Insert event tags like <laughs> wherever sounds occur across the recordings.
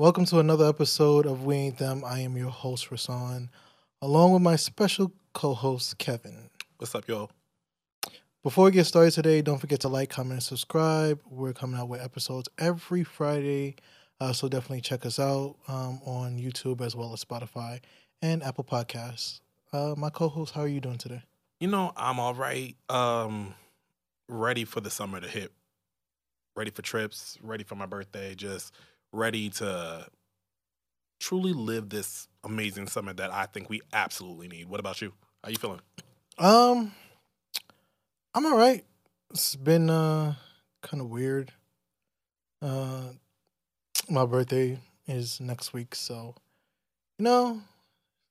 Welcome to another episode of We Ain't Them. I am your host, Rasan, along with my special co host, Kevin. What's up, y'all? Before we get started today, don't forget to like, comment, and subscribe. We're coming out with episodes every Friday, uh, so definitely check us out um, on YouTube as well as Spotify and Apple Podcasts. Uh, my co host, how are you doing today? You know, I'm all right. Um, ready for the summer to hit. Ready for trips, ready for my birthday, just ready to truly live this amazing summer that I think we absolutely need. What about you? How you feeling? Um, I'm all right. It's been uh kind of weird. Uh, my birthday is next week, so you know,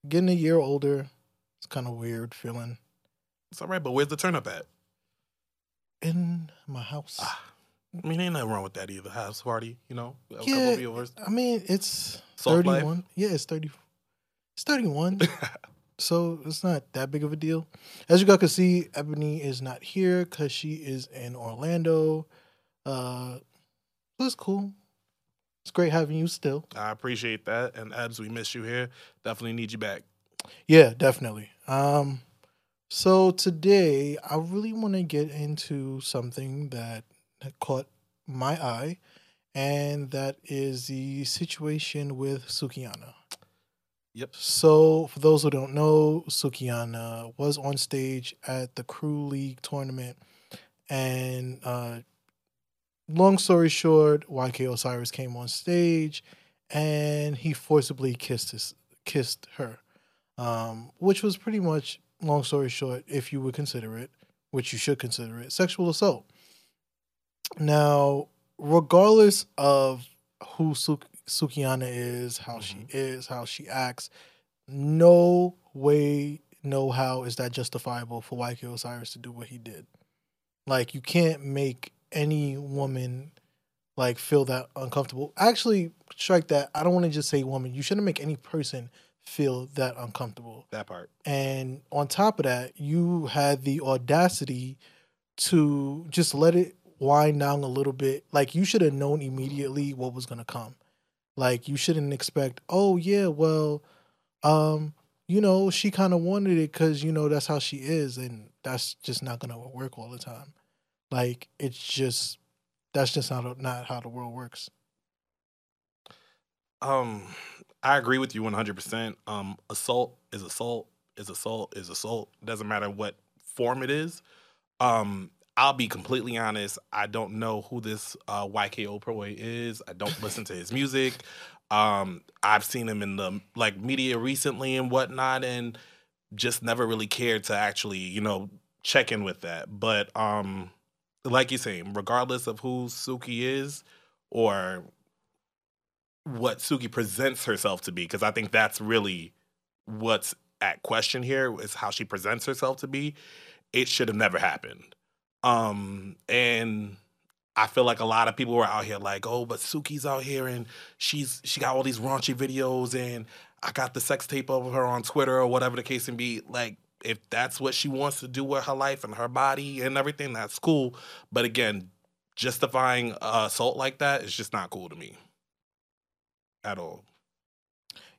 getting a year older, it's kind of weird feeling It's all right, but where's the turn up at? in my house. Ah, I mean, ain't nothing wrong with that either. House party, you know, Yeah. I mean, it's Soft life? 31. Yeah, it's 30. It's 31. <laughs> so it's not that big of a deal. As you guys can see, Ebony is not here because she is in Orlando. Uh, so it's cool. It's great having you still. I appreciate that. And Ebs, we miss you here. Definitely need you back. Yeah, definitely. Um, so today I really want to get into something that that caught my eye, and that is the situation with Sukihana. Yep. So, for those who don't know, Sukihana was on stage at the Crew League tournament, and uh, long story short, YK Osiris came on stage, and he forcibly kissed his kissed her, um, which was pretty much long story short, if you would consider it, which you should consider it, sexual assault. Now, regardless of who Suk- Sukihana is, how she mm-hmm. is, how she acts, no way, no how is that justifiable for YK Osiris to do what he did. Like, you can't make any woman like feel that uncomfortable. Actually, strike that. I don't want to just say woman. You shouldn't make any person feel that uncomfortable. That part. And on top of that, you had the audacity to just let it wind down a little bit. Like you should have known immediately what was gonna come. Like you shouldn't expect, oh yeah, well, um, you know, she kind of wanted it because you know that's how she is, and that's just not gonna work all the time. Like it's just that's just not not how the world works. Um, I agree with you 100%. Um, assault is assault is assault is assault. Doesn't matter what form it is. Um, I'll be completely honest. I don't know who this uh, YK Oprah is. I don't listen to his music. Um, I've seen him in the like media recently and whatnot, and just never really cared to actually, you know, check in with that. But um, like you're saying, regardless of who Suki is or what Suki presents herself to be, because I think that's really what's at question here is how she presents herself to be. It should have never happened. Um, and I feel like a lot of people were out here like, oh, but Suki's out here and she's she got all these raunchy videos and I got the sex tape of her on Twitter or whatever the case may be. Like, if that's what she wants to do with her life and her body and everything, that's cool. But again, justifying assault like that is just not cool to me at all.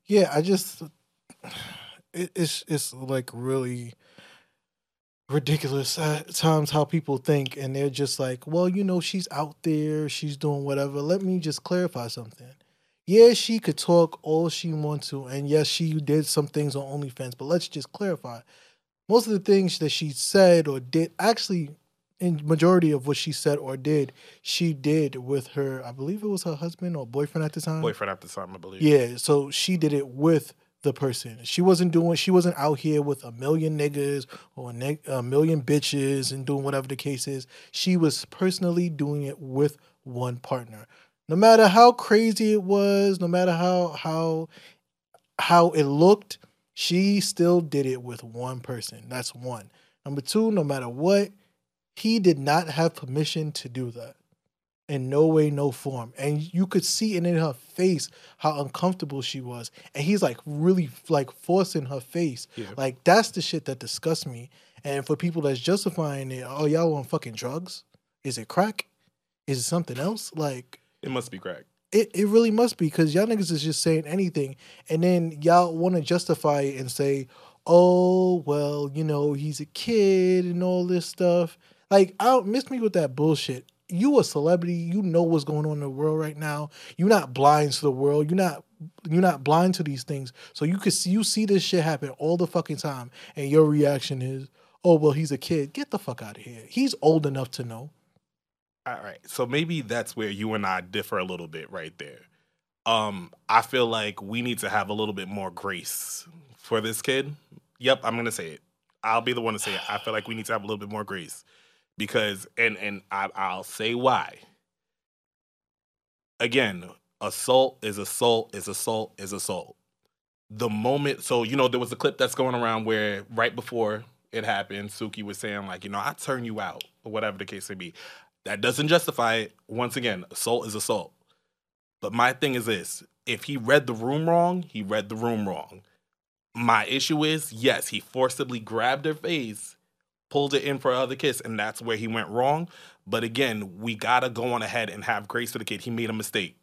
Yeah, I just <sighs> it, it's it's like really ridiculous at times how people think and they're just like, well, you know, she's out there, she's doing whatever. Let me just clarify something. Yeah, she could talk all she wants to, and yes, she did some things on OnlyFans, but let's just clarify. Most of the things that she said or did, actually, in majority of what she said or did, she did with her, I believe it was her husband or boyfriend at the time. Boyfriend at the time, I believe. Yeah, so she did it with the person. She wasn't doing. She wasn't out here with a million niggas or a, neg- a million bitches and doing whatever the case is. She was personally doing it with one partner. No matter how crazy it was, no matter how how how it looked, she still did it with one person. That's one. Number two, no matter what, he did not have permission to do that in no way, no form. And you could see it in her face how uncomfortable she was. And he's like really like forcing her face. Yeah. Like that's the shit that disgusts me. And for people that's justifying it, oh y'all on fucking drugs? Is it crack? Is it something else? Like It must be crack. It it really must be because y'all niggas is just saying anything, and then y'all want to justify it and say, "Oh well, you know, he's a kid and all this stuff." Like, I don't miss me with that bullshit. You a celebrity, you know what's going on in the world right now. You're not blind to the world. You're not you're not blind to these things. So you could see you see this shit happen all the fucking time, and your reaction is, "Oh well, he's a kid. Get the fuck out of here. He's old enough to know." All right. So maybe that's where you and I differ a little bit right there. Um, I feel like we need to have a little bit more grace for this kid. Yep, I'm gonna say it. I'll be the one to say it. I feel like we need to have a little bit more grace because, and and I, I'll say why. Again, assault is assault is assault is assault. The moment, so you know, there was a clip that's going around where right before it happened, Suki was saying like, you know, I turn you out or whatever the case may be. That doesn't justify it. Once again, assault is assault. But my thing is this if he read the room wrong, he read the room wrong. My issue is yes, he forcibly grabbed her face, pulled it in for another kiss, and that's where he went wrong. But again, we gotta go on ahead and have grace for the kid. He made a mistake.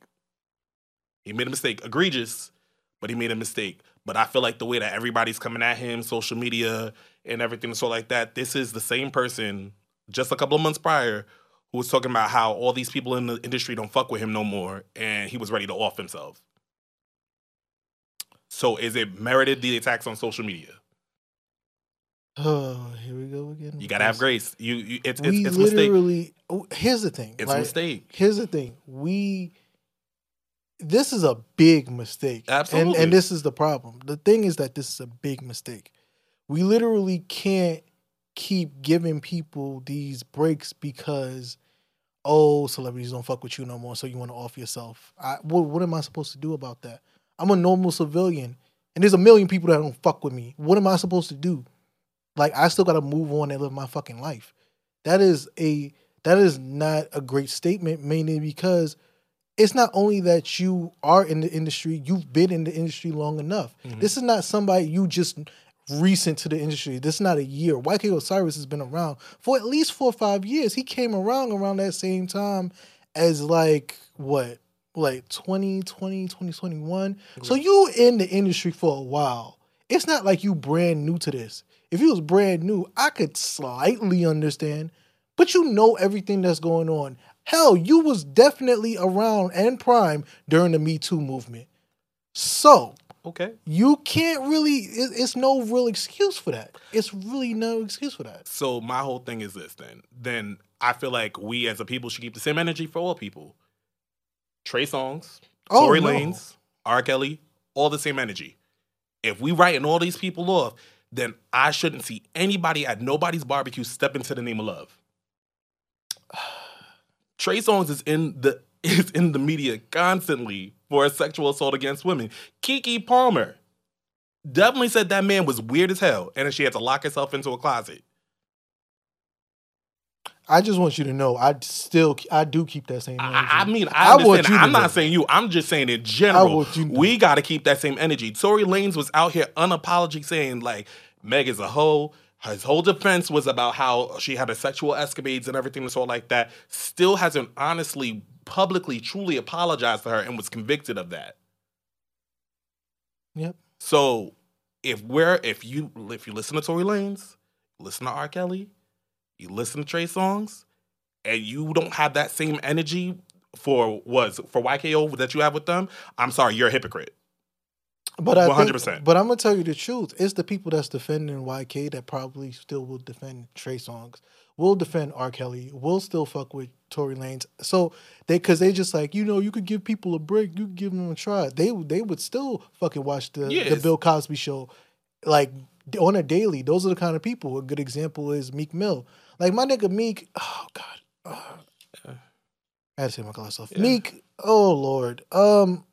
He made a mistake, egregious, but he made a mistake. But I feel like the way that everybody's coming at him, social media and everything, and so like that, this is the same person just a couple of months prior who was talking about how all these people in the industry don't fuck with him no more, and he was ready to off himself. So is it merited the attacks on social media? Oh, here we go again. You gotta have grace. You, you it's it's, we it's a mistake. literally. oh, Here's the thing. It's a mistake. Here's the thing. We. This is a big mistake. And Absolutely. and this is the problem. The thing is that this is a big mistake. We literally can't keep giving people these breaks because oh, celebrities don't fuck with you no more, so you want to off yourself. I, what, what am I supposed to do about that? I'm a normal civilian, and there's a million people that don't fuck with me. What am I supposed to do? Like, I still got to move on and live my fucking life. That is a that is not a great statement, mainly because it's not only that you are in the industry, you've been in the industry long enough. Mhm. This is not somebody you just recent to the industry. This is not a year. YK Osiris has been around for at least four or five years. He came around around that same time as like what? Like 2020, 2021. So you in the industry for a while. It's not like you brand new to this. If you was brand new, I could slightly understand, but you know everything that's going on. Hell, you was definitely around and prime during the Me Too movement. So Okay. you can't really. It, it's no real excuse for that. It's really no excuse for that. So my whole thing is this then. Then I feel like we as a people should keep the same energy for all people. Trey Songz, Oh, Tory no. Lanez, R. Kelly, all the same energy. If we writing all these people off, then I shouldn't see anybody at nobody's barbecue step into the name of love. <sighs> Trey Songz is in the <laughs> is in the media constantly for a sexual assault against women. Keke Palmer definitely said that man was weird as hell, and then she had to lock herself into a closet. I just want you to know. I still. I do keep that same. I, energy. I mean, I I want understand. you I'm know. not saying you. I'm just saying in general. you know. We got to keep that same energy. Tory Lanez was out here unapologetic saying like Meg is a hoe. His whole defense was about how she had a sexual escapades and everything and so like that. Still hasn't honestly, publicly, truly apologized to her and was convicted of that. Yep. So if we're if you if you listen to Tory Lanez, listen to R. Kelly, you listen to Trey Songz, and you don't have that same energy for was for YKO that you have with them, I'm sorry, you're a hypocrite. But I 100%. Think, but I'm gonna tell you the truth. It's the people that's defending YK that probably still will defend Trey Songz. Will defend R. Kelly. Will still fuck with Tory Lanez. So they, cause they just like you know, you could give people a break. You could give them a try. They they would still fucking watch the the Bill Cosby show, like on a daily. Those are the kind of people. A good example is Meek Mill. Like my nigga Meek. Oh God. Uh, I had to take my glass off. Yeah. Meek. Oh Lord. Um.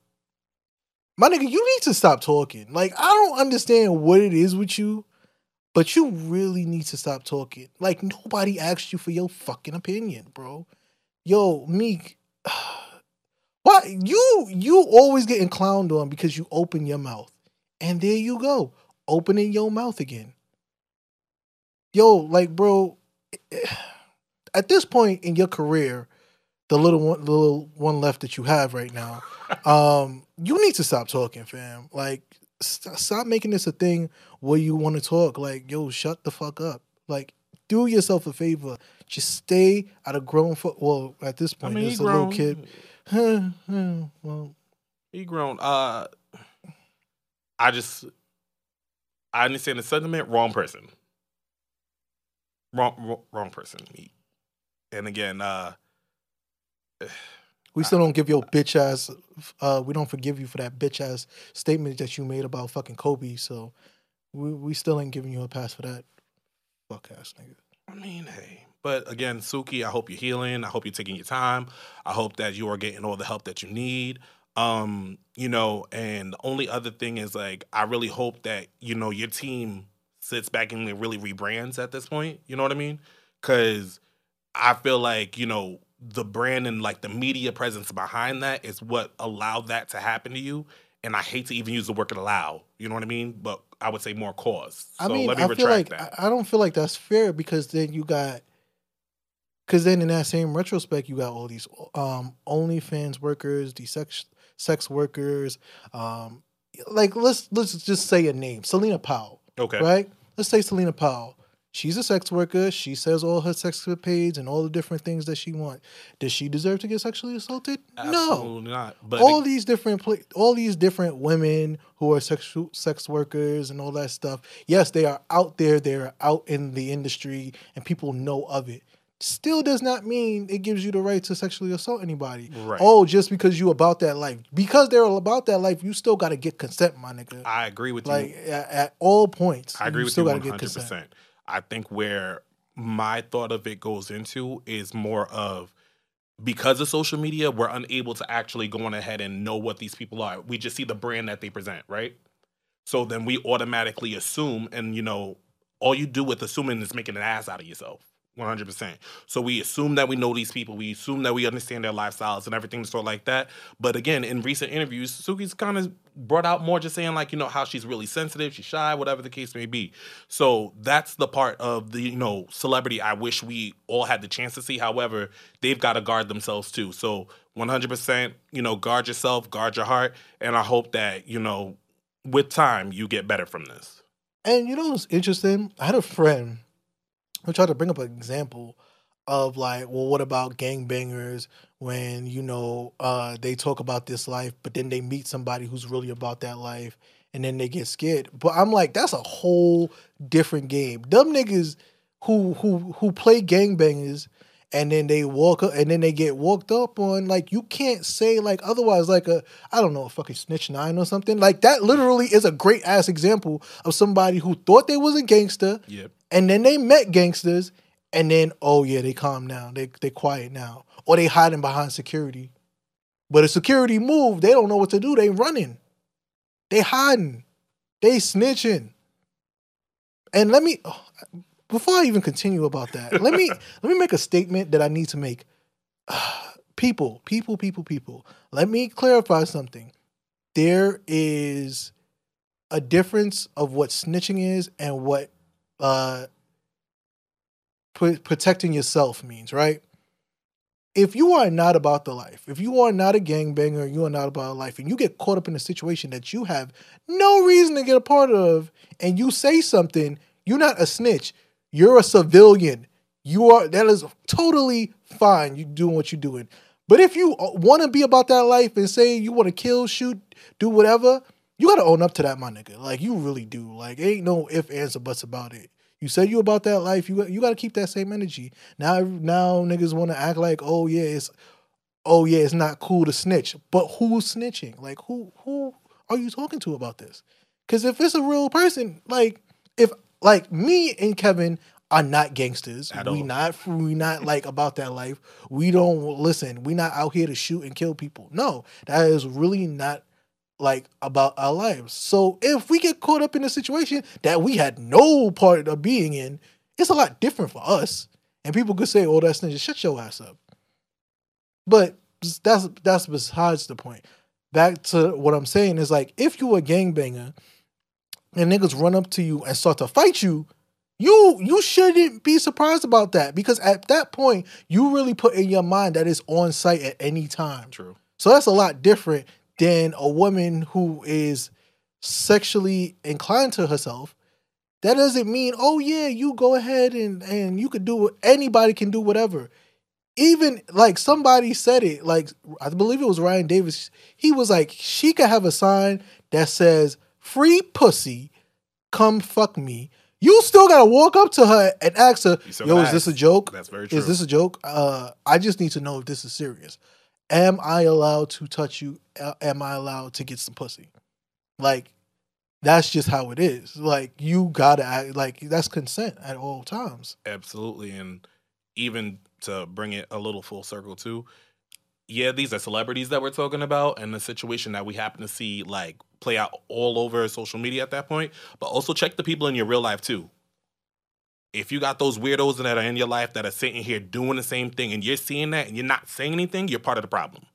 My nigga, you need to stop talking. Like, I don't understand what it is with you, but you really need to stop talking. Like, nobody asked you for your fucking opinion, bro. Yo, Meek, <sighs> why you you always getting clowned on because you open your mouth, and there you go, opening your mouth again. Yo, like, bro, <sighs> at this point in your career, the little one, the little one left that you have right now, <laughs> um, you need to stop talking, fam. Like, st- stop making this a thing where you want to talk. Like, yo, shut the fuck up. Like, do yourself a favor. Just stay out of grown. Fo- well, at this I point, mean, it's a little kid. <sighs> well, He grown. Uh, I just, I understand the sentiment. Wrong person. Wrong, wrong, wrong person. And again, uh, we still don't give your bitch ass. Uh, we don't forgive you for that bitch ass statement that you made about fucking Kobe. So we we still ain't giving you a pass for that. Fuck ass nigga. I mean, hey. But again, Suki, I hope you're healing. I hope you're taking your time. I hope that you are getting all the help that you need. Um, you know, and the only other thing is like I really hope that, you know, your team sits back and really rebrands at this point. You know what I mean? Cause I feel like, you know, the brand and like the media presence behind that is what allowed that to happen to you. And I hate to even use the word allow, you know what I mean? But I would say more cause. So I mean, let me I retract feel like that. I I don't feel like that's fair because then you got, because then in that same retrospect, you got all these um OnlyFans workers, these sex sex workers, um, like let's let's just say a name, Selena Powell, okay. right? Let's say Selena Powell. She's a sex worker. She says all her sex page and all the different things that she wants. Does she deserve to get sexually assaulted? No Absolutely not. But all these different pla- all these different women who are sex sex workers and all that stuff. Yes, they are out there. They're out in the industry, and people know of it. Still does not mean it gives you the right to sexually assault anybody. Right. Oh, just because you about that life, because they're about that life, you still got to get consent, my nigga. I agree with like you. at, at all points, I agree you with still you one get hundred consent. percent. I think where my thought of it goes into is more of because of social media, we're unable to actually go on ahead and know what these people are. We just see the brand that they present, right? So then we automatically assume, and you know, all you do with assuming is making an ass out of yourself. 100%. So we assume that we know these people. We assume that we understand their lifestyles and everything sort of like that. But again, in recent interviews, Suki's kind of brought out more just saying like, you know, how she's really sensitive, she's shy, whatever the case may be. So that's the part of the, you know, celebrity I wish we all had the chance to see. However, they've got to guard themselves too. So 100%, you know, guard yourself, guard your heart. And I hope that, you know, with time, you get better from this. And you know what's interesting? I had a friend who tried to bring up an example of like, well, what about gangbangers when, you know, uh, they talk about this life, but then they meet somebody who's really about that life and then they get scared. But I'm like, that's a whole different game. Dumb niggas who who who play gangbangers and then they walk up and then they get walked up on like you can't say like otherwise like a I don't know a fucking snitch nine or something. Like that literally is a great ass example of somebody who thought they was a gangster Yep. and then they met gangsters and then oh yeah they calm down. They they quiet now. Or they hiding behind security. But if security move they don't know what to do. They running. They hiding. They snitching. And let me oh, before I even continue about that let me <laughs> let me make a statement that I need to make <sighs> people people people people let me clarify something there is a difference of what snitching is and what uh pr- protecting yourself means, right? If you are not about the life, if you are not a gangbanger, you are not about life, and you get caught up in a situation that you have no reason to get a part of, and you say something, you're not a snitch. You're a civilian. You are that is totally fine. You doing what you're doing. But if you uh, want to be about that life and say you want to kill, shoot, do whatever, you got to own up to that, my nigga. Like you really do. Like ain't no if, ands, or buts about it. You said you about that life. You you got to keep that same energy. Now now niggas want to act like oh yeah it's oh yeah it's not cool to snitch. But who's snitching? Like who who are you talking to about this? Because if it's a real person, like if like me and Kevin are not gangsters. At we all. not we not <laughs> like about that life. We don't listen. We not out here to shoot and kill people. No, that is really not like about our lives. So if we get caught up in a situation that we had no part of being in, it's a lot different for us. And people could say, "Oh, that's ninja." Shut your ass up. But that's that's besides the point. Back to what I'm saying is like if you a gangbanger and niggas run up to you and start to fight you, You you shouldn't be surprised about that because at that point you really put in your mind that it's on sight at any time. True. So that's a lot different than a woman who is sexually inclined to herself. That doesn't mean, oh yeah, you go ahead and and you could do what anybody can do whatever. Even like somebody said it, like I believe it was Ryan Davis. He was like, she could have a sign that says "Free pussy, come fuck me." You still gotta walk up to her and ask her, "Yo, is this a joke? That's very true. Is this a joke? Uh, I just need to know if this is serious. Am I allowed to touch you? Am I allowed to get some pussy? Like, that's just how it is. Like, you gotta act like that's consent at all times. Absolutely. And even to bring it a little full circle too, yeah, these are celebrities that we're talking about and the situation that we happen to see like play out all over social media at that point. But also check the people in your real life too. If you got those weirdos that are in your life that are sitting here doing the same thing and you're seeing that and you're not saying anything, you're part of the problem.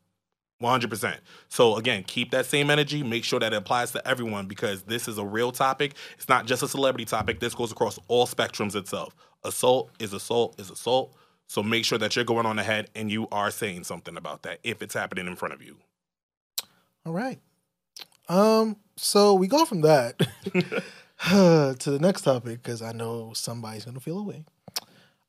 100%. So again, keep that same energy. Make sure that it applies to everyone because this is a real topic. It's not just a celebrity topic. This goes across all spectrums itself. Assault is assault is assault. So make sure that you're going on ahead and you are saying something about that if it's happening in front of you. All right. Um. So we go from that <laughs> <sighs> to the next topic because I know somebody's gonna feel away.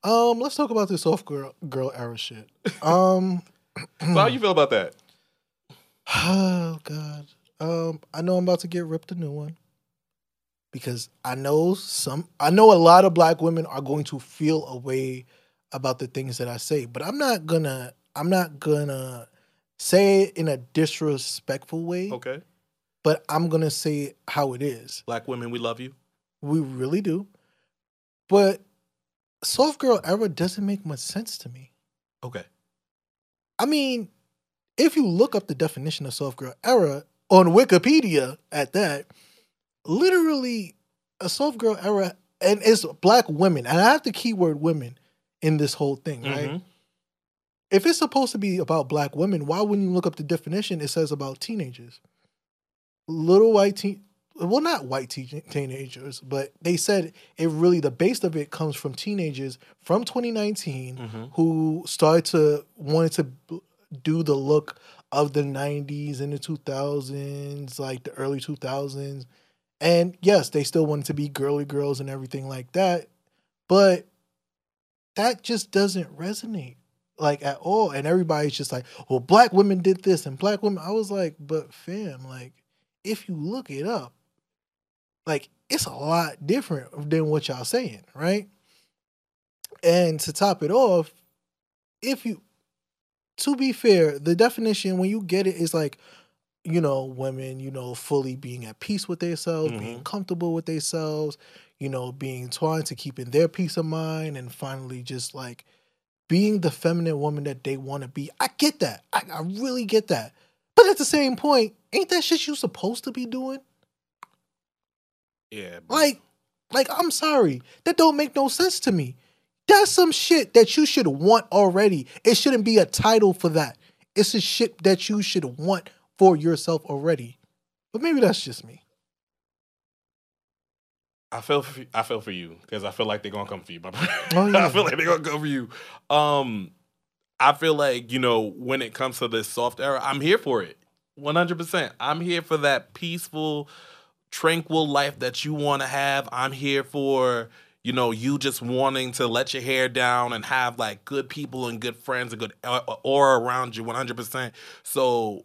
Um. Let's talk about this soft girl girl era shit. Um. so how you feel about that? <sighs> Oh God. Um, I know I'm about to get ripped a new one. Because I know some I know a lot of black women are going to feel a way about the things that I say, but I'm not gonna I'm not gonna say it in a disrespectful way, Okay. but I'm gonna say it how it is. Black women, we love you. We really do. But soft girl era doesn't make much sense to me. Okay. I mean, if you look up the definition of soft girl era on Wikipedia at that, literally a soft girl era, and it's black women, and I have the keyword women in this whole thing, right? Mhm. If it's supposed to be about black women, why wouldn't you look up the definition? It says about teenagers. Little white teen, well, not white teen- teenagers, but they said it really, the base of it comes from teenagers from 2019 Mhm. who started to wanted to do the look of the 90s and the 2000s like the early 2000s and yes they still wanted to be girly girls and everything like that but that just doesn't resonate like at all and everybody's just like well black women did this and black women i was like but fam like if you look it up like it's a lot different than what y'all saying right and to top it off if you to be fair, the definition when you get it is like, you know, women, you know, fully being at peace with themselves, being Mhm. comfortable with themselves, you know, being trying to keeping their peace of mind, and finally just like being the feminine woman that they want to be. I get that. I, I really get that. But at the same point, ain't that shit you supposed to be doing? Yeah. bro. Like, like I'm sorry, that don't make no sense to me. That's some shit that you should want already. It shouldn't be a title for that. It's a shit that you should want for yourself already. But maybe that's just me. I feel for, I feel for you because I feel like they're gonna come for you. Oh, <laughs> yeah. I feel like they're gonna come for you. Um, I feel like you know when it comes to this soft era, I'm here for it, 100. percent I'm here for that peaceful, tranquil life that you want to have. I'm here for you know you just wanting to let your hair down and have like good people and good friends and good aura around you, 100. percent So,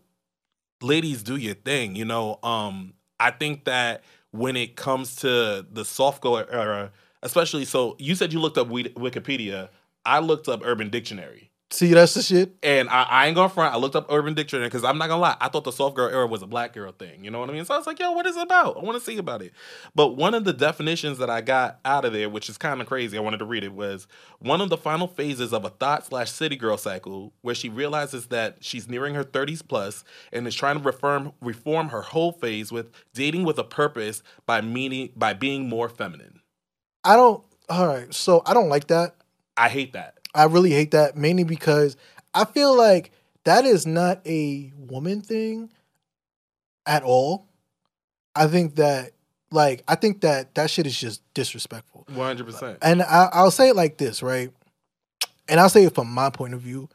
ladies, do your thing. You know, um, I think that when it comes to the soft girl era, especially so you said you looked up Wikipedia. I looked up Urban Dictionary. See, that's the shit. And I, I ain't gonna front. I looked up Urban Dictionary because I'm not gonna lie. I thought the soft girl era was a black girl thing. You know what I mean? So I was like, yo, what is it about? I want to see about it. But one of the definitions that I got out of there, which is kind of crazy, I wanted to read it, was one of the final phases of a thought slash city girl cycle where she realizes that she's nearing her 30s plus and is trying to reform reform her whole phase with dating with a purpose by meaning by being more feminine. I don't. All right, so I don't like that. I hate that. I really hate that mainly because I feel like that is not a woman thing at all. I think that Like I think that that shit is just disrespectful. One hundred percent. And I, I'll say it like this, right? And I'll say it from my point of view.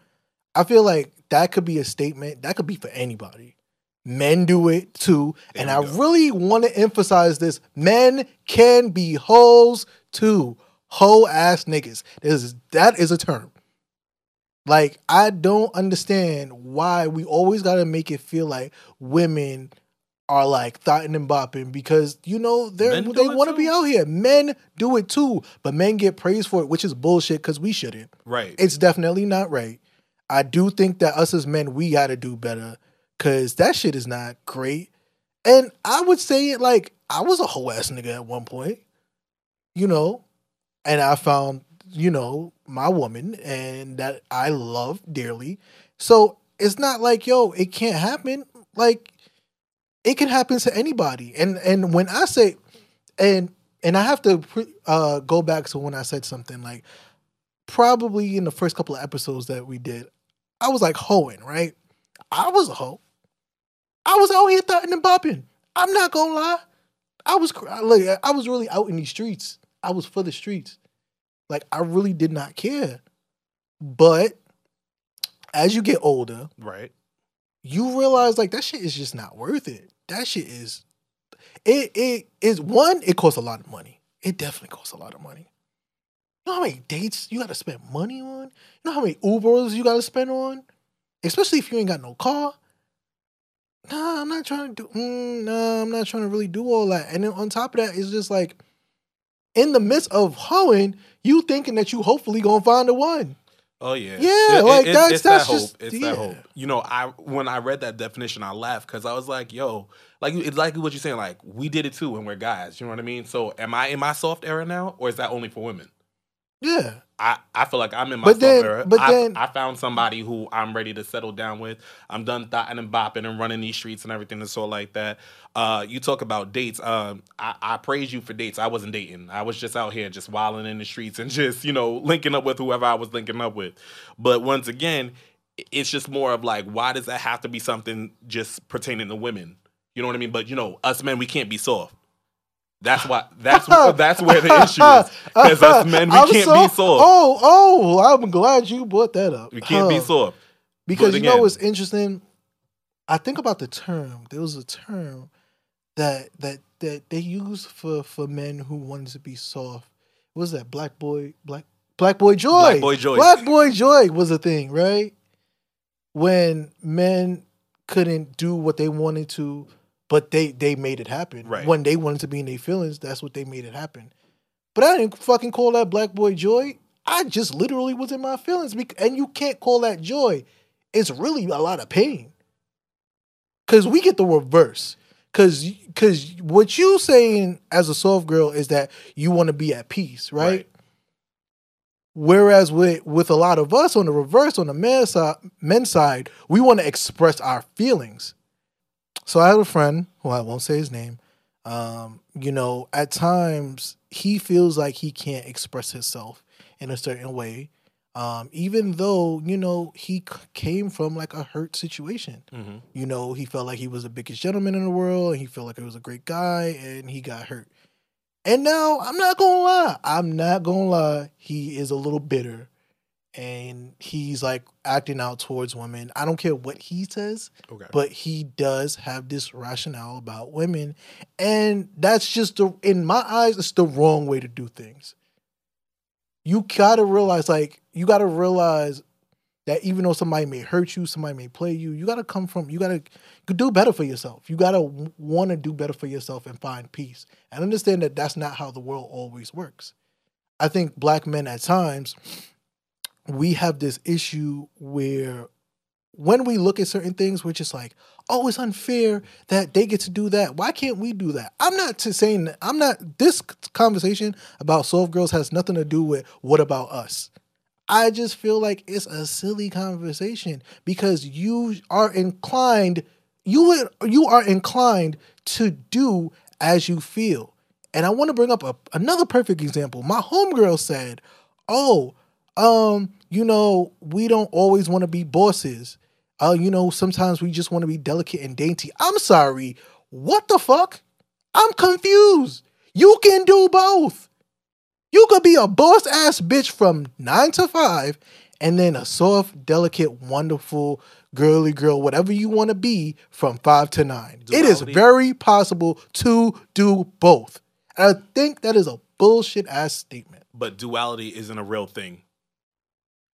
I feel like that could be a statement. That could be for anybody. Men do it too. There and I go. really want to emphasize this. Men can be hoes too. Hoe ass niggas. This is, that is a term. Like, I don't understand why we always got to make it feel like women are like thotting and bopping because, you know, they're, they want to be out here. Men do it too, but men get praised for it, which is bullshit because we shouldn't. Right. It's definitely not right. I do think that us as men, we got to do better because that shit is not great. And I would say it like I was a whole ass nigga at one point, you know, and I found, you know, my woman and that I love dearly. So it's not like, yo, it can't happen. Like, it can happen to anybody. And and when I say, and and I have to uh, go back to when I said something like, probably in the first couple of episodes that we did, I was like hoeing, right? I was a hoe. I was out here thotting and bopping. I'm not gonna lie. I was look. I was really out in these streets. I was for the streets. Like I really did not care. But as you get older, right. you realize like that shit is just not worth it. That shit is it it is one, it costs a lot of money. It definitely costs a lot of money. You know how many dates you gotta spend money on? You know how many Ubers you gotta spend on? Especially if you ain't got no car. Nah, I'm not trying to do mm, nah, I'm not trying to really do all that. And then on top of that, it's just like in the midst of hoeing, you thinking that you hopefully gonna find the one. Oh yeah, Yeah, like, that's- it's that's that hope. just- It's yeah. that hope. You know, I when I read that definition, I laughed because I was like, "Yo, like it's like what you're saying. Like we did it too, and we're guys. You know what I mean? So, am I in my soft era now, or is that only for women? Yeah. I, I feel like I'm in my But then- era. but I, then- I found somebody who I'm ready to settle down with. I'm done thotting and bopping and running these streets and everything and so like that. Uh, you talk about dates. Um, I, I praise you for dates. I wasn't dating. I was just out here just wilding in the streets and <laughs> just you know linking up with whoever I was linking up with. But once again, it's just more of like, why does that have to be something just pertaining to women? You know what I mean? But you know, us men, we can't be soft. That's why. That's <laughs> that's where the issue is. Because us men, we I'm can't so- be soft. Oh, oh, I'm glad you brought that up. We can't be soft. Because But you know again- what's interesting? I think about the term. There was a term that that that they used for for men who wanted to be soft. What was that? Black boy, black black boy joy. Black boy joy. Black boy joy was a thing, right? When men couldn't do what they wanted to, but they they made it happen. Right. When they wanted to be in their feelings, that's what they made it happen. But I didn't fucking call that black boy joy. I just literally was in my feelings, and you can't call that joy. It's really a lot of pain. Cause we get the reverse. Cause cause what you saying as a soft girl is that you want to be at peace, right? Right. Whereas with with a lot of us on the reverse, on the men's side, men's side, we want to express our feelings. So I have a friend who I won't say his name. Um, you know, at times he feels like he can't express himself in a certain way, um, even though you know he c- came from like a hurt situation. Mm-hmm. You know, he felt like he was the biggest gentleman in the world, and he felt like he was a great guy, and he got hurt. And now I'm not gonna lie, I'm not gonna lie, he is a little bitter, and he's like acting out towards women. I don't care what he says, Okay. but he does have this rationale about women, and that's just the in my eyes, it's the wrong way to do things. You gotta realize, like, you gotta realize that even though somebody may hurt you, somebody may play you, you gotta come from, you gotta do better for yourself. You gotta want to do better for yourself and find peace. And understand that that's not how the world always works. I think black men at times, we have this issue where when we look at certain things, we're just like, oh, it's unfair that they get to do that. Why can't we do that? I'm not saying I'm not this conversation about soft girls has nothing to do with what about us. I just feel like it's a silly conversation because you are inclined you would you are inclined to do as you feel. And I want to bring up a, another perfect example. My homegirl said, "Oh, um, you know, we don't always want to be bosses. Uh, you know, sometimes we just want to be delicate and dainty." I'm sorry. What the fuck? I'm confused. You can do both. You could be a boss ass bitch from nine to five, and then a soft, delicate, wonderful, girly girl, whatever you want to be, from five to nine. It is very possible to do both. And I think that is a bullshit ass statement. but duality isn't a real thing.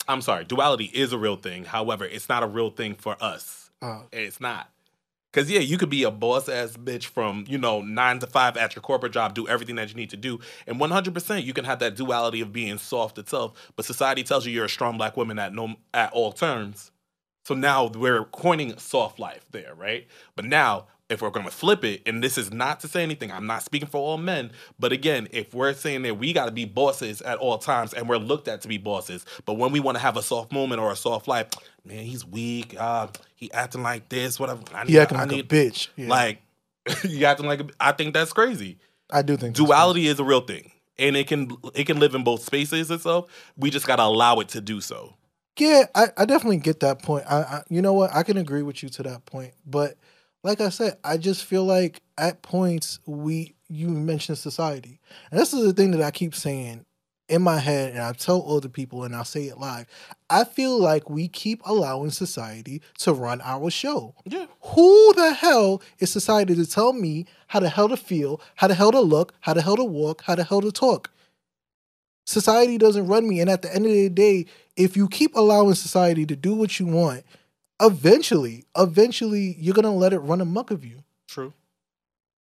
I'm sorry, duality is a real thing. However, it's not a real thing for us. Uh, It's not. Cause yeah, you could be a boss ass bitch from you know nine to five at your corporate job, do everything that you need to do, and one hundred percent you can have that duality of being soft itself. But society tells you you're a strong black woman at no at all terms. So now we're coining soft life there, right? But now if we're going to flip it, and this is not to say anything, I'm not speaking for all men, but again, if we're saying that we got to be bosses at all times, and we're looked at to be bosses, but when we want to have a soft moment or a soft life, man, he's weak. Uh, he acting like this. Whatever. I need, he acting I like a need- bitch. Yeah, Like <laughs> you acting like. A, I think that's crazy. I do think Duality is a real thing, and it can it can live in both spaces itself. We just got to allow it to do so. Yeah, I, I definitely get that point. I, I you know what? I can agree with you to that point. But like I said, I just feel like at points we you mentioned society. And this is the thing that I keep saying in my head and I tell other people and I'll say it live. I feel like we keep allowing society to run our show. Yeah. Who the hell is society to tell me how the hell to feel, how the hell to look, how the hell to walk, how the hell to talk? Society doesn't run me. And at the end of the day, if you keep allowing society to do what you want, eventually, eventually you're gonna let it run amok of you. True.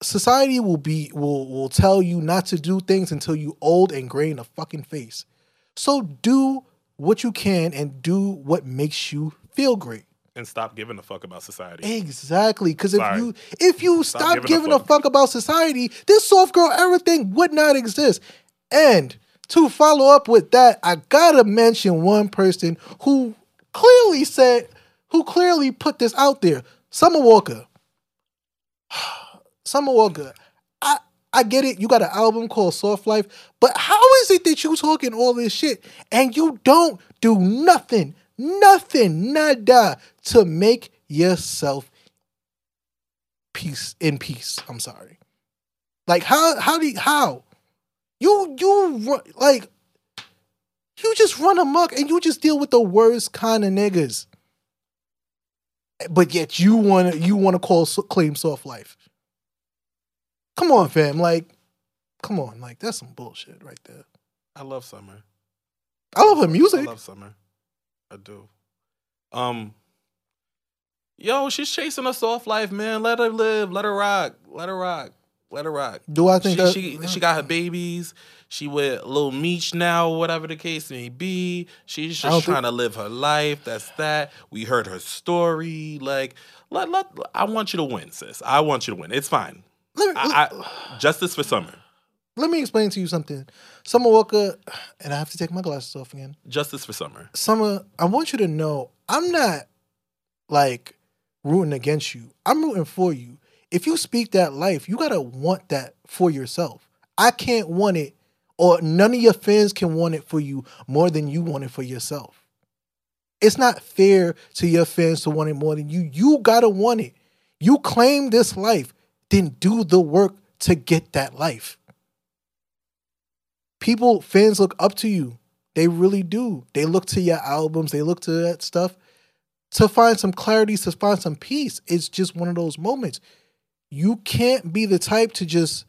Society will be will will tell you not to do things until you old and gray in the fucking face. So do what you can and do what makes you feel great. And stop giving a fuck about society. Exactly, because if you if you Stop stop, giving a giving a fuck. fuck about society, this soft girl everything would not exist. And to follow up with that, I gotta mention one person who clearly said, who clearly put this out there. Summer Walker. <sighs> Summer Walker. I I get it. You got an album called Soft Life, but how is it that you talking all this shit and you don't do nothing, nothing, nada to make yourself peace in peace? I'm sorry. Like how how do you, how you you like you just run amok and you just deal with the worst kind of niggas. But yet you want to you want to call claim soft life. Come on, fam. Like, come on. Like that's some bullshit right there. I love summer. I love her music. I love summer. I do. Um. Yo, she's chasing a soft life, man. Let her live. Let her rock. Let her rock. Let her rock. Do I think she, that, she she got her babies. She with Lil Meech now, whatever the case may be. She's just think- trying to live her life. That's that. We heard her story. Like, let let. I want you to win, sis. I want you to win. It's fine. Let me, I, I, justice for Summer. let me explain to you something. Summer Walker, and I have to take my glasses off again. Justice for Summer. Summer, I want you to know I'm not like rooting against you. I'm rooting for you. If you speak that life, you gotta want that for yourself. I can't want it, or none of your fans can want it for you more than you want it for yourself. It's not fair to your fans to want it more than you. You gotta want it. You claim this life, then do the work to get that life. People, fans look up to you. They really do. They look to your albums, they look to that stuff to find some clarity, to find some peace. It's just one of those moments. You can't be the type to just,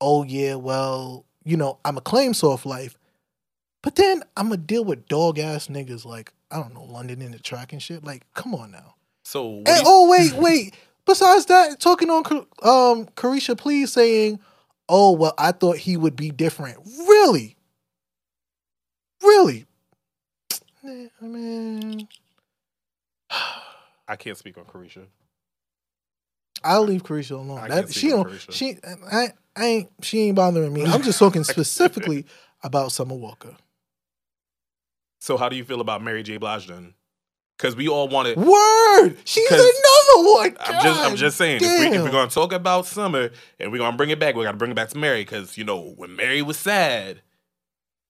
oh yeah, well, you know, I'm a claim soft life, but then I'm gonna deal with dog ass niggas like I don't know London in the track and shit. Like, come on now. So And oh wait, wait. Besides that, talking on um Carisha, please saying, "Oh well, I thought he would be different." Really, really. I mean, <sighs> I can't speak on Carisha. I'll leave Carisha alone. That, she don't. Carisha. She I, I ain't. She ain't bothering me. I'm just talking <laughs> specifically about Summer Walker. So how do you feel about Mary J. Blige then? Because we all wanted. Word. She's another one. I'm just, I'm just saying. If, we, we're gonna talk about Summer and we're gonna bring it back, we gotta bring it back to Mary because you know when Mary was sad,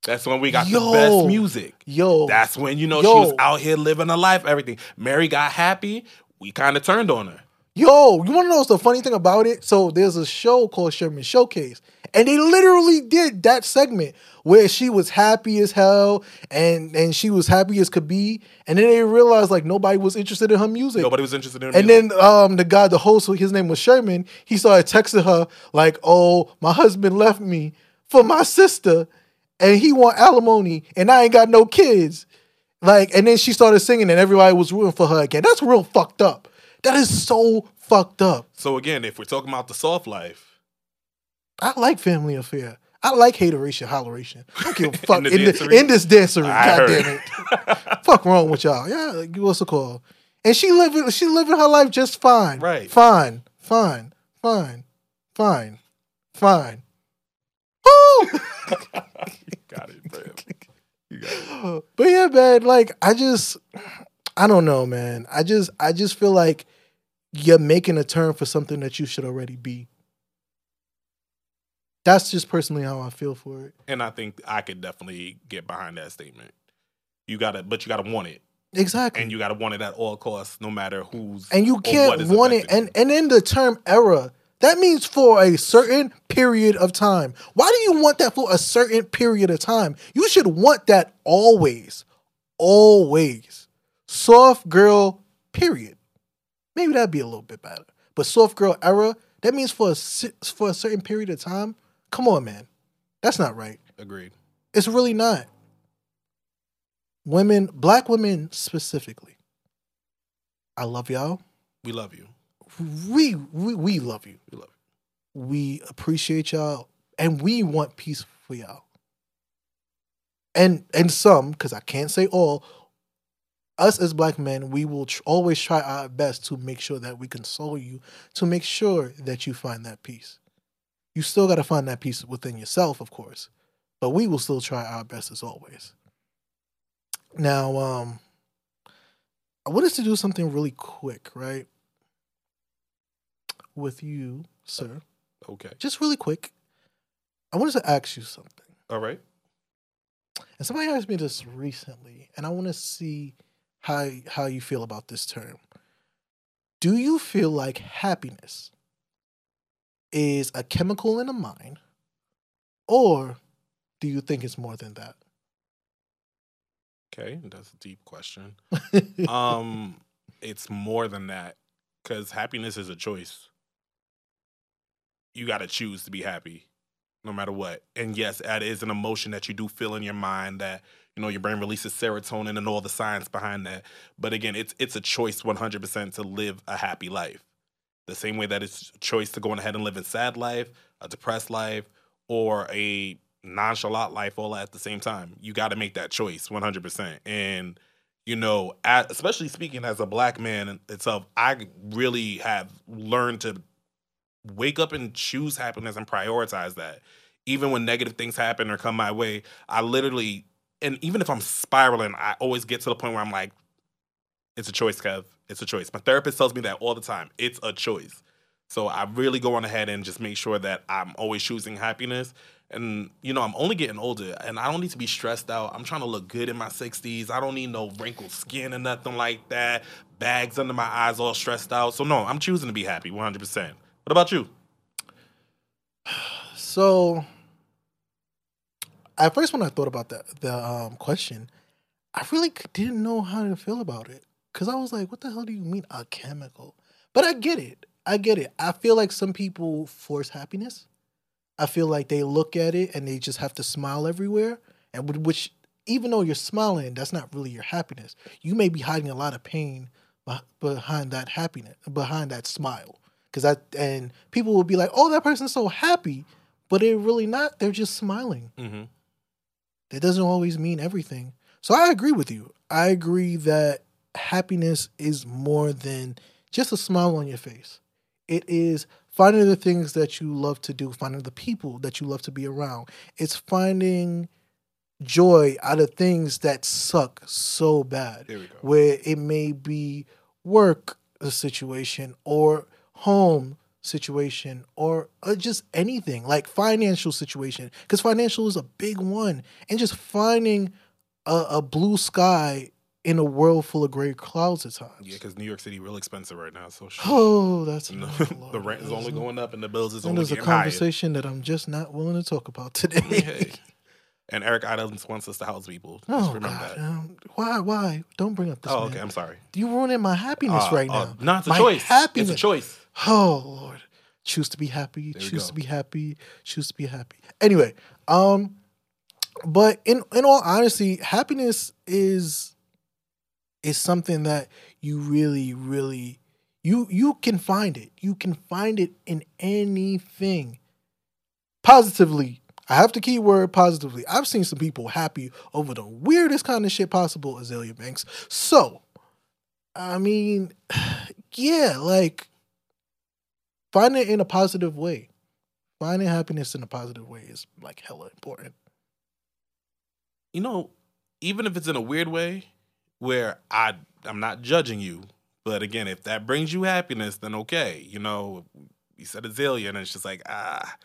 that's when we got the best music. Yo, That's when you know she was out here living her life. Everything. Mary got happy. We kind of turned on her. Yo, you want to know what's the funny thing about it? So there's a show called Sherman Showcase, and they literally did that segment where she was happy as hell, and and she was happy as could be, and then they realized like nobody was interested in her music. Nobody was interested in. Her And music. then um the guy, the host, his name was Sherman. He started texting her like, "Oh, my husband left me for my sister, and he want alimony, and I ain't got no kids." Like, and then she started singing, and everybody was rooting for her again. That's real fucked up. That is so fucked up. so again, if we're talking about the soft life, I like Family Affair. I like hateration, holleration. I don't give a <laughs> fuck the in, the- in this dancery. I God damn it. <laughs> fuck wrong with y'all? Yeah, what's it call? And she living, she living her life just fine. Right. Fine. Fine. Fine. Fine. Fine. Woo! <laughs> you got it, bro. You got it. but yeah, man, like I just I don't know, man. I just I just feel like you're making a turn for something that you should already be. That's just personally how I feel for it. And I think I could definitely get behind that statement. You gotta, but you gotta want it, Exactly. and you gotta want it at all costs, no matter who's. and you can't want it and and in the term era that means for a certain period of time why do you want that for a certain period of time you should want that always always soft girl period maybe that'd be a little bit better but soft girl era that means for a for a certain period of time come on man that's not right. Agreed. it's really not women black women specifically i love y'all We love you. we we, we love you. We love you. We appreciate y'all, and we want peace for y'all. And and some, because I can't say all, us as black men, we will tr- always try our best to make sure that we console you, to make sure that you find that peace. You still got to find that peace within yourself, of course, but we will still try our best as always. Now, um, I want us to do something really quick, right? With you, sir. Okay. Just really quick. I wanted to ask you something. All right. And somebody asked me this recently, and I want to see how how you feel about this term. Do you feel like happiness is a chemical in the mind, or do you think it's more than that? Okay. That's a deep question. <laughs> um, it's more than that because happiness is a choice. You got to choose to be happy, no matter what. And yes, that is an emotion that you do feel in your mind that you know your brain releases serotonin and all the science behind that. But again, it's it's a choice 100% to live a happy life. The same way that it's a choice to go ahead and live a sad life, a depressed life, or a nonchalant life all at the same time. You got to make that choice 100%. And you know, especially speaking as a black man itself, I really have learned to wake up and choose happiness and prioritize that. Even when negative things happen or come my way, I literally, and even if I'm spiraling, I always get to the point where I'm like, it's a choice, Kev. It's a choice. My therapist tells me that all the time. It's a choice. So I really go on ahead and just make sure that I'm always choosing happiness. And you know, I'm only getting older, and I don't need to be stressed out. I'm trying to look good in my 60s. I don't need no wrinkled skin or nothing like that. Bags under my eyes, all stressed out. So no, I'm choosing to be happy, 100. percent What about you? So, at first, when I thought about that the um, question, I really didn't know how to feel about it because I was like, "What the hell do you mean a chemical?" But I get it. I get it. I feel like some people force happiness. I feel like they look at it and they just have to smile everywhere, and which, even though you're smiling, that's not really your happiness. You may be hiding a lot of pain behind that happiness, behind that smile. Because that and people will be like, "Oh, that person's so happy," but they're really not. They're just smiling. Mm-hmm. That doesn't always mean everything. So I agree with you. I agree that happiness is more than just a smile on your face. It is finding the things that you love to do, finding the people that you love to be around. It's finding joy out of things that suck so bad There we go. where it may be work a situation or home situation or uh, just anything like financial situation because financial is a big one and just finding a, a blue sky in a world full of gray clouds at times. Yeah, because New York City real expensive right now. So shit. <sighs> Oh, that's <laughs> No, the rent is only going up and the bills is That only is a getting higher. conversation that I'm just not willing to talk about today. <laughs> Hey. <laughs> And Eric Adams wants us to house people. Just oh remember God, that. um, why? Why? Don't bring up this. Oh, man. okay. I'm sorry. You ruining my happiness Uh, right uh, now. no, it's a My choice. happiness. It's a choice. Oh Lord, choose to be happy. There choose to be happy. Choose to be happy. Anyway, um, but in in all honesty, happiness is is something that you really, really you you can find it. You can find it in anything. Positively. I have to keyword positively. I've seen some people happy over the weirdest kind of shit possible, Azealia Banks. So, I mean, <sighs> yeah, like find it in a positive way. Finding happiness in a positive way is like hella important. You know, even if it's in a weird way, where I I'm not judging you, but again, if that brings you happiness, then okay. You know, you said Azealia, and it's just like ah,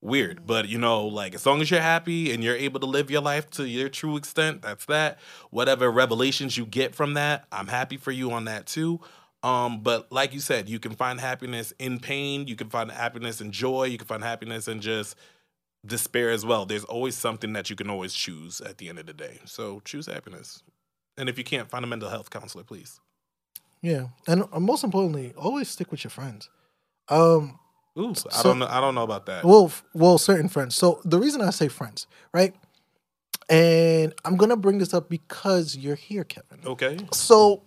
weird. But you know, like as long as you're happy and you're able to live your life to your true extent, that's that. Whatever revelations you get from that, I'm happy for you on that too. Um, but like you said, you can find happiness in pain. You can find happiness in joy. You can find happiness in just despair as well. There's always something that you can always choose at the end of the day. So choose happiness. And if you can't find a mental health counselor, please. Yeah, and uh, most importantly, always stick with your friends. Um, Ooh, I don't know. I don't know about that. well, well, certain friends. So the reason I say friends, right? And I'm gonna bring this up because you're here, Kevin. okay. So,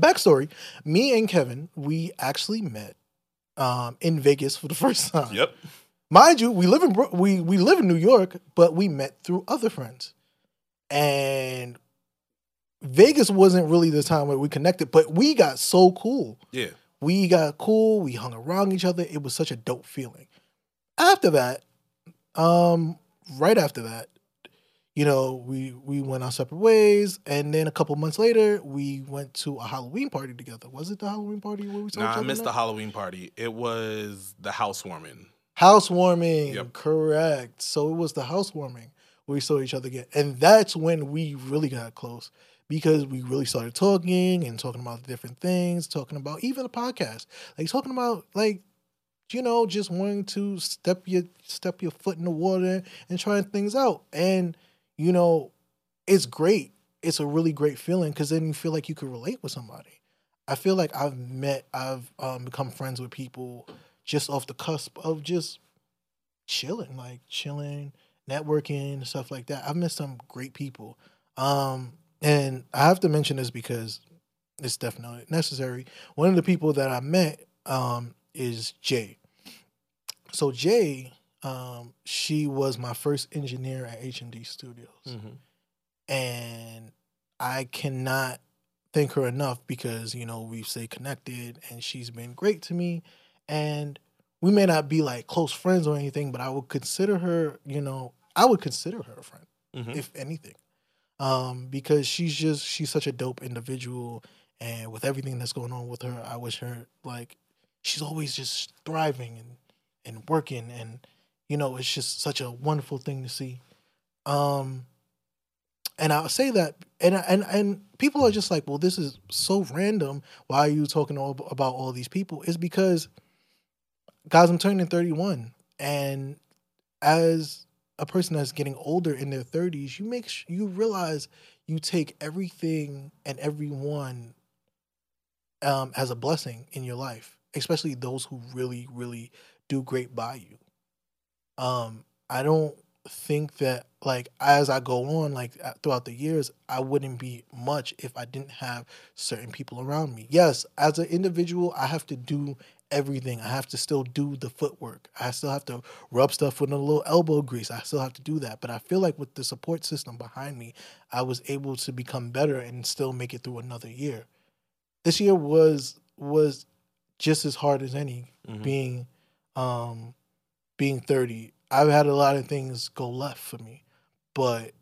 backstory: me and Kevin, we actually met um, in Vegas for the first time. Yep. Mind you, we live in Bro- we we live in New York, but we met through other friends, and Vegas wasn't really the time where we connected. But we got so cool. Yeah. We got cool. We hung around each other. It was such a dope feeling. After that, um, right after that, you know, we we went our separate ways, and then a couple months later, we went to a Halloween party together. Was it the Halloween party where we saw each Nah, I missed the Halloween party. It was the housewarming. Housewarming, Yep. correct. So it was the housewarming where we saw each other again. And that's when we really got close because we really started talking and talking about different things, talking about even the podcast. Like talking about like, you know, just wanting to step your step your foot in the water and trying things out. And, you know, it's great. It's a really great feeling because then you feel like you could relate with somebody. I feel like I've met, I've um, become friends with people just off the cusp of just chilling, like chilling, networking, stuff like that. I've met some great people. Um, and I have to mention this because it's definitely necessary. One of the people that I met um, is Jay. So Jay, um, she was my first engineer at H and D Studios Mm-hmm. and I cannot thank her enough because you know we've stayed connected and she's been great to me and we may not be like close friends or anything but I would consider her you know I would consider her a friend Mm-hmm. if anything um because she's just she's such a dope individual and with everything that's going on with her I wish her like she's always just thriving and and working and you know it's just such a wonderful thing to see um and I'll say that, and and and people are just like, well, this is so random. Why are you talking all, about all these people? Is because, guys, I'm turning 31, and as a person that's getting older in their 30s, you make sh- you realize you take everything and everyone um, as a blessing in your life, especially those who really, really do great by you. Um, I don't think that like as I go on like uh, throughout the years, I wouldn't be much if I didn't have certain people around me. Yes, as an individual, I have to do everything. I have to still do the footwork. I still have to rub stuff with a little elbow grease. I still have to do that. But I feel like with the support system behind me, I was able to become better and still make it through another year. This year was was just as hard as any Mhm. being um being 30 i've had a lot of things go left for me but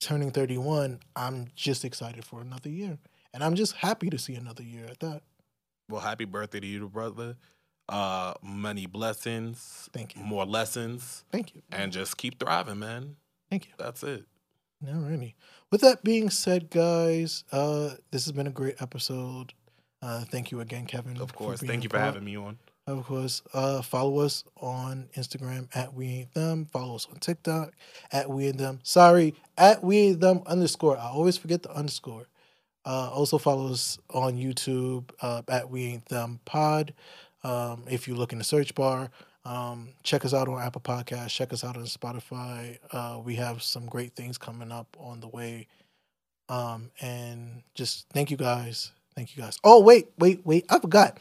turning 31 i'm just excited for another year and i'm just happy to see another year at that Well, happy birthday to you, brother. Uh, many blessings, thank you more lessons, thank you and just keep thriving, man. thank you That's it. Alrighty. With that being said, guys, uh, this has been a great episode. Uh, thank you again, Kevin. Of course. Thank you for part. having me on. Of course, uh, follow us on Instagram at We Ain't Them. Follow us on TikTok at We Ain't Them. Sorry, at We Ain't Them underscore. I always forget the underscore. Uh, also follow us on YouTube uh, at We Ain't Them Pod. Um, if you look in the search bar, um, check us out on Apple Podcasts. Check us out on Spotify. Uh, we have some great things coming up on the way. Um, and just thank you guys. Thank you guys. Oh wait, wait, wait! I forgot.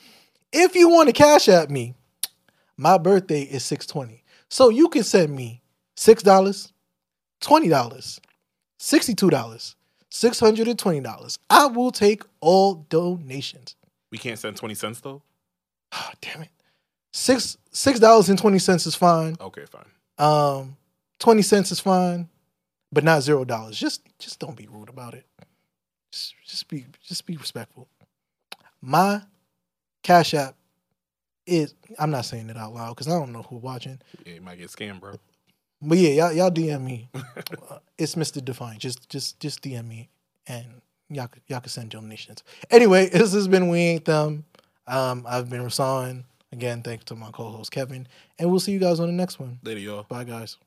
If you want to cash at me, my birthday is six twenty, so you can send me six dollars, twenty dollars, sixty two dollars, six hundred and twenty dollars. I will take all donations. We can't send 20 cents though? Ah, damn it. Six six dollars and twenty cents is fine. Okay, fine. Um, twenty cents is fine, but not zero dollars. Just just don't be rude about it. Just, just be just be respectful. My cash app is I'm not saying it out loud because I don't know who's watching. Yeah, you might get scammed, bro. But yeah, y'all, y'all DM me. <laughs> Uh, it's Mr. Define. Just just just DM me and y'all y'all can send donations. Anyway, <laughs> this has been We Ain't Them. Um, I've been Rasan. Again, thanks to my co-host Kevin. And we'll see you guys on the next one. Later, y'all. Bye guys.